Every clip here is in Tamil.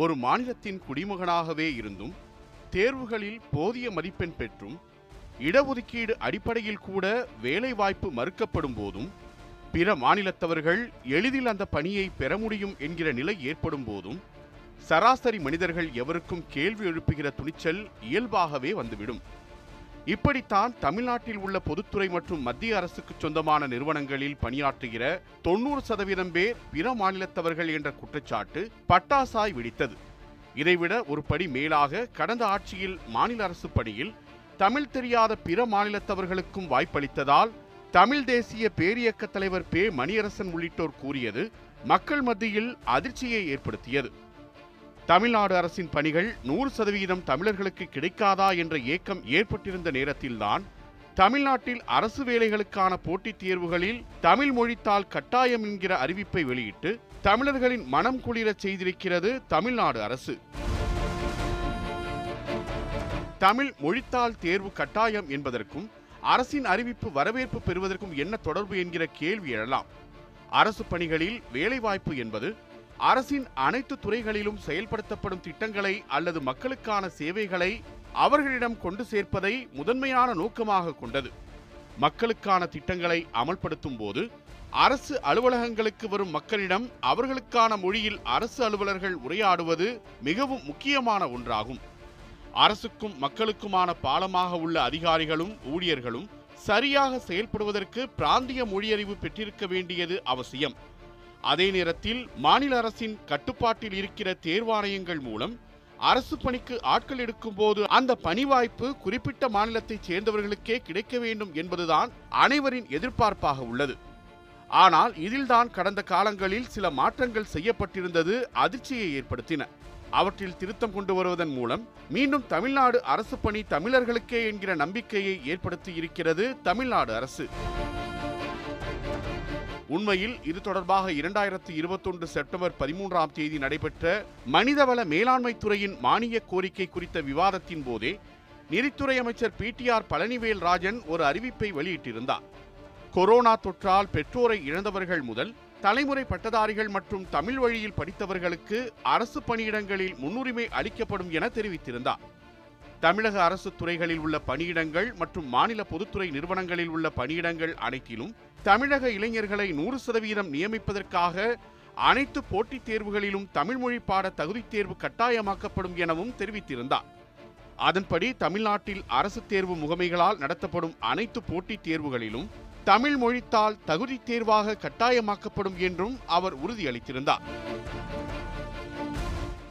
ஒரு மாநிலத்தின் குடிமகனாகவே இருந்தும் தேர்வுகளில் போதிய மதிப்பெண் பெற்றும் இடஒதுக்கீடு அடிப்படையில் கூட வேலைவாய்ப்பு மறுக்கப்படும் போதும் பிற மாநிலத்தவர்கள் எளிதில் அந்த பணியை பெற முடியும் என்கிற நிலை ஏற்படும் போதும் சராசரி மனிதர்கள் எவருக்கும் கேள்வி எழுப்புகிற துணிச்சல் இயல்பாகவே வந்துவிடும். இப்படித்தான் தமிழ்நாட்டில் உள்ள பொதுத்துறை மற்றும் மத்திய அரசுக்கு சொந்தமான நிறுவனங்களில் பணியாற்றுகிற தொண்ணூறு சதவீதம் பேர் பிற மாநிலத்தவர்கள் என்ற குற்றச்சாட்டு பட்டாசாய் வெடித்தது. இதைவிட ஒரு படி மேலாக கடந்த ஆட்சியில் மாநில அரசு பணியில் தமிழ் தெரியாத பிற மாநிலத்தவர்களுக்கும் வாய்ப்பளித்ததால் தமிழ் தேசிய பேரியக்க தலைவர் பே மணியரசன் உள்ளிட்டோர் கூறியது மக்கள் மத்தியில் அதிர்ச்சியை ஏற்படுத்தியது. தமிழ்நாடு அரசின் பணிகள் நூறு சதவீதம் தமிழர்களுக்கு கிடைக்காதா என்ற ஏக்கம் ஏற்பட்டிருந்த நேரத்தில்தான் தமிழ்நாட்டில் அரசு வேலைகளுக்கான போட்டித் தேர்வுகளில் தமிழ் மொழித்தால் கட்டாயம் என்கிற அறிவிப்பை வெளியிட்டு தமிழர்களின் மனம் குளிரச் செய்திருக்கிறது தமிழ்நாடு அரசு. தமிழ் மொழித்தாள் தேர்வு கட்டாயம் என்பதற்கும் அரசின் அறிவிப்பு வரவேற்பு பெறுவதற்கும் என்ன தொடர்பு என்கிற கேள்வி எழலாம். அரசு பணிகளில் வேலைவாய்ப்பு என்பது அரசின் அனைத்து துறைகளிலும் செயல்படுத்தப்படும் திட்டங்களை அல்லது மக்களுக்கான சேவைகளை அவர்களிடம் கொண்டு சேர்ப்பதை முதன்மையான நோக்கமாக கொண்டது. மக்களுக்கான திட்டங்களை அமல்படுத்தும் போது அரசு அலுவலகங்களுக்கு வரும் மக்களிடம் அவர்களுக்கான மொழியில் அரசு அலுவலர்கள் உரையாடுவது மிகவும் முக்கியமான ஒன்றாகும். அரசுக்கும் மக்களுக்குமான பாலமாக உள்ள அதிகாரிகளும் ஊழியர்களும் சரியாக செயல்படுவதற்கு பிராந்திய மொழியறிவு பெற்றிருக்க வேண்டியது அவசியம். அதே நேரத்தில் மாநில அரசின் கட்டுப்பாட்டில் இருக்கிற தேர்வாணையங்கள் மூலம் அரசு பணிக்கு ஆட்கள் எடுக்கும் போது அந்த பணி வாய்ப்பு குறிப்பிட்ட மாநிலத்தைச் சேர்ந்தவர்களுக்கே கிடைக்க வேண்டும் என்பதுதான் அனைவரின் எதிர்பார்ப்பாக உள்ளது. ஆனால் இதில்தான் கடந்த காலங்களில் சில மாற்றங்கள் செய்யப்பட்டிருந்தது அதிர்ச்சியை ஏற்படுத்தின. அவற்றில் திருத்தம் கொண்டு வருவதன் மூலம் மீண்டும் தமிழ்நாடு அரசு பணி தமிழர்களுக்கே என்கிற நம்பிக்கையை ஏற்படுத்தி இருக்கிறது தமிழ்நாடு அரசு. உண்மையில் இது தொடர்பாக இரண்டாயிரத்தி இருபத்தொன்று செப்டம்பர் பதிமூன்றாம் தேதி நடைபெற்ற மனிதவள மேலாண்மை துறையின் மானிய கோரிக்கை குறித்த விவாதத்தின் போதே நிதித்துறை அமைச்சர் பிடிஆர் பழனிவேல் ராஜன் ஒரு அறிவிப்பை வெளியிட்டிருந்தார். கொரோனா தொற்றால் பெற்றோரை இழந்தவர்கள் முதல் தலைமுறை பட்டதாரிகள் மற்றும் தமிழ் வழியில் படித்தவர்களுக்கு அரசு பணியிடங்களில் முன்னுரிமை அளிக்கப்படும் என தெரிவித்திருந்தார். தமிழக அரசு துறைகளில் உள்ள பணியிடங்கள் மற்றும் மாநில பொதுத்துறை நிறுவனங்களில் உள்ள பணியிடங்கள் அனைத்திலும் தமிழக இளைஞர்களை நூறு சதவீதம் நியமிப்பதற்காக அனைத்து போட்டித் தேர்வுகளிலும் தமிழ் மொழி பாட தகுதித் தேர்வு கட்டாயமாக்கப்படும் எனவும் தெரிவித்திருந்தார். அதன்படி தமிழ்நாட்டில் அரசு தேர்வு முகமைகளால் நடத்தப்படும் அனைத்து போட்டித் தேர்வுகளிலும் தமிழ் மொழித்தால் தகுதித் தேர்வாக கட்டாயமாக்கப்படும் என்றும் அவர் உறுதியளித்திருந்தார்.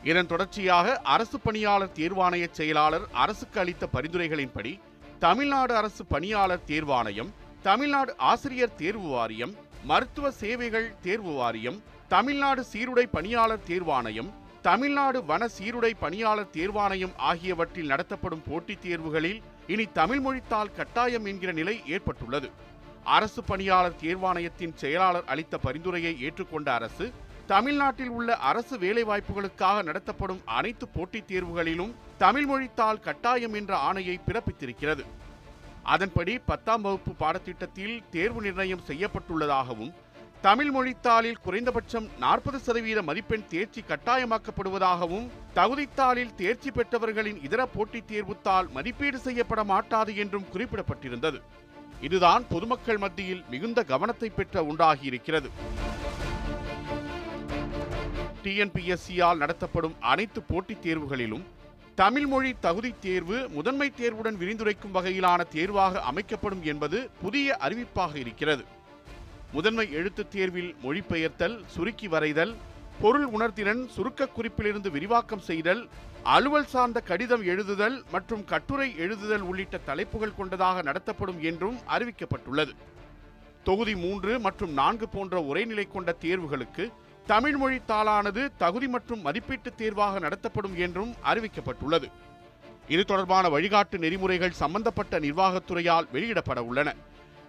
இதன் தொடர்ச்சியாக அரசு பணியாளர் தேர்வாணைய செயலாளர் அரசுக்கு அளித்த பரிந்துரைகளின்படி தமிழ்நாடு அரசு பணியாளர் தேர்வாணையம் தமிழ்நாடு ஆசிரியர் தேர்வு வாரியம் மருத்துவ சேவைகள் தேர்வு வாரியம் தமிழ்நாடு சீருடை பணியாளர் தேர்வாணையம் தமிழ்நாடு வன சீருடை பணியாளர் தேர்வாணையம் ஆகியவற்றில் நடத்தப்படும் போட்டித் தேர்வுகளில் இனி தமிழ் மொழித்தால் கட்டாயம் என்கிற நிலை ஏற்பட்டுள்ளது. அரசு பணியாளர் தேர்வாணையத்தின் செயலாளர் அளித்த பரிந்துரையை ஏற்றுக்கொண்ட அரசு தமிழ்நாட்டில் உள்ள அரசு வேலைவாய்ப்புகளுக்காக நடத்தப்படும் அனைத்து போட்டித் தேர்வுகளிலும் தமிழ் மொழித்தால் கட்டாயம் என்ற ஆணையை பிறப்பித்திருக்கிறது. அதன்படி பத்தாம் வகுப்பு பாடத்திட்டத்தில் தேர்வு நிர்ணயம் செய்யப்பட்டுள்ளதாகவும் தமிழ் மொழித்தாளில் குறைந்தபட்சம் நாற்பது சதவீத மதிப்பெண் தேர்ச்சி கட்டாயமாக்கப்படுவதாகவும் தகுதித்தாளில் தேர்ச்சி பெற்றவர்களின் இதர போட்டித் தேர்வுத்தால் மதிப்பீடு செய்யப்பட மாட்டாது என்றும் குறிப்பிடப்பட்டிருந்தது. இதுதான் பொதுமக்கள் மத்தியில் மிகுந்த கவனத்தை பெற்ற ஒன்றாகியிருக்கிறது. டிஎன்பிஎஸ்சியால் நடத்தப்படும் அனைத்து போட்டித் தேர்வுகளிலும் தமிழ் மொழி தகுதி தேர்வு முதன்மை தேர்வுடன் விரிந்துரைக்கும் வகையிலான தேர்வாக அமைக்கப்படும் என்பது புதிய அறிவிப்பாக இருக்கிறது. முதன்மை எழுத்துத் தேர்வில் மொழிபெயர்த்தல் சுருக்கி வரைதல் பொருள் உணர்திறன் சுருக்க குறிப்பிலிருந்து விரிவாக்கம் செய்தல் அலுவல் சார்ந்த கடிதம் எழுதுதல் மற்றும் கட்டுரை எழுதுதல் உள்ளிட்ட தலைப்புகள் கொண்டதாக நடத்தப்படும் என்றும் அறிவிக்கப்பட்டுள்ளது. தொகுதி மூன்று மற்றும் நான்கு போன்ற உரைநிலை கொண்ட தேர்வுகளுக்கு தமிழ் மொழி தாளானது தகுதி மற்றும் மதிப்பீட்டு தேர்வாக நடத்தப்படும் என்றும் அறிவிக்கப்பட்டுள்ளது. இது தொடர்பான வழிகாட்டு நெறிமுறைகள் சம்பந்தப்பட்ட நிர்வாகத்துறையால் வெளியிடப்பட உள்ளன.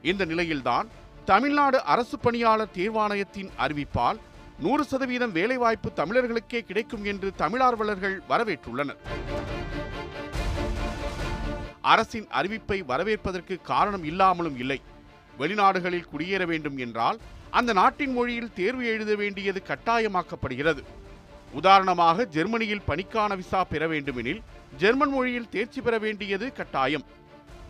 இந்த நிலையில்தான் தமிழ்நாடு அரசு பணியாளர் தேர்வாணையத்தின் அறிவிப்பால் நூறு சதவீதம் வேலைவாய்ப்பு தமிழர்களுக்கே கிடைக்கும் என்று தமிழார்வலர்கள் வரவேற்றுள்ளனர். அரசின் அறிவிப்பை வரவேற்பதற்கு காரணம் இல்லாமலும் இல்லை. வெளிநாடுகளில் குடியேற வேண்டும் என்றால் அந்த நாட்டின் மொழியில் தேர்வு எழுத வேண்டியது கட்டாயமாக்கப்படுகிறது. உதாரணமாக ஜெர்மனியில் பணிக்கான விசா பெற வேண்டுமெனில் ஜெர்மன் மொழியில் தேர்ச்சி பெற வேண்டியது கட்டாயம்.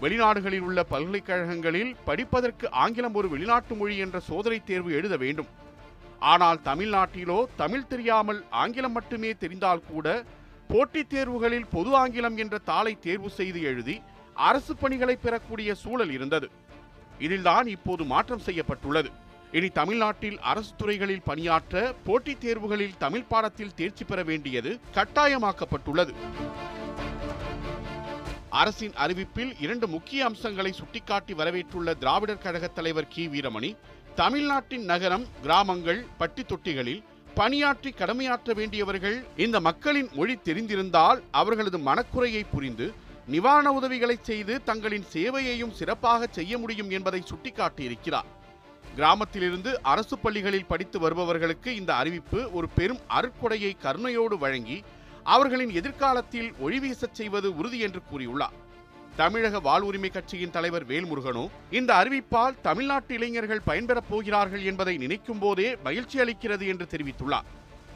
வெளிநாடுகளில் உள்ள பல்கலைக்கழகங்களில் படிப்பதற்கு ஆங்கிலம் ஒரு வெளிநாட்டு மொழி என்ற சோதனை தேர்வு எழுத வேண்டும். ஆனால் தமிழ்நாட்டிலோ தமிழ் தெரியாமல் ஆங்கிலம் மட்டுமே தெரிந்தால் கூட போட்டித் தேர்வுகளில் பொது ஆங்கிலம் என்ற தாளை தேர்வு செய்து எழுதி அரசு பணிகளை பெறக்கூடிய சூழல் இருந்தது. இதில்தான் இப்போது மாற்றம் செய்யப்பட்டுள்ளது. இனி தமிழ்நாட்டில் அரசு துறைகளில் பணியாற்ற போட்டித் தேர்வுகளில் தமிழ் பாடத்தில் தேர்ச்சி பெற வேண்டியது கட்டாயமாக்கப்பட்டுள்ளது. அரசின் அறிவிப்பில் இரண்டு முக்கிய அம்சங்களை சுட்டிக்காட்டி வரவேற்றுள்ள திராவிடர் கழக தலைவர் கி. வீரமணி தமிழ்நாட்டின் நகரம் கிராமங்கள் பட்டி தொட்டிகளில் பணியாற்றி கடமையாற்ற வேண்டியவர்கள் இந்த மக்களின் மொழி தெரிந்திருந்தால் அவர்களது மனக்குறையை புரிந்து நிவாரண உதவிகளை செய்து தங்களின் சேவையையும் சிறப்பாக செய்ய முடியும் என்பதை சுட்டிக்காட்டியிருக்கிறார். கிராமத்திலிருந்து அரசு பள்ளிகளில் படித்து வருபவர்களுக்கு இந்த அறிவிப்பு ஒரு பெரும் அருட்கொடையை கருணையோடு வழங்கி அவர்களின் எதிர்காலத்தில் ஒளிவீசச் செய்வது உறுதி என்று கூறியுள்ளார். தமிழக வாழ்வுரிமை கட்சியின் தலைவர் வேல்முருகனோ இந்த அறிவிப்பால் தமிழ்நாட்டு இளைஞர்கள் பயன்பெறப் போகிறார்கள் என்பதை நினைக்கும் போதே மகிழ்ச்சி அளிக்கிறது என்று தெரிவித்துள்ளார்.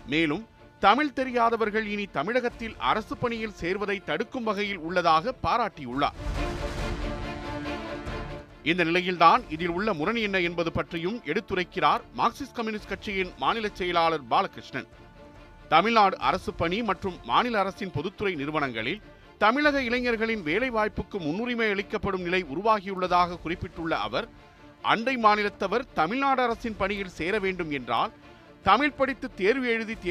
மேலும் தமிழ் தெரியாதவர்கள் இனி தமிழகத்தில் அரசு பணியில் சேர்வதை தடுக்கும் வகையில் உள்ளதாக பாராட்டியுள்ளார். இந்த நிலையில்தான் இதில் உள்ள முரண் என்ன என்பது பற்றியும் எடுத்துரைக்கிறார் மார்க்சிஸ்ட் கம்யூனிஸ்ட் கட்சியின் மாநில செயலாளர் பாலகிருஷ்ணன். தமிழ்நாடு அரசு பணி மற்றும் மாநில அரசின் பொதுத்துறை நிறுவனங்களில் தமிழக இளைஞர்களின் வேலைவாய்ப்புக்கு முன்னுரிமை அளிக்கப்படும் நிலை உருவாகியுள்ளதாக குறிப்பிட்டுள்ள அவர் அண்டை மாநிலத்தவர் தமிழ்நாடு அரசின் பணியில் சேர வேண்டும் என்றால் தமிழ் படித்து தேர்வு எழுதி தேர்ச்சி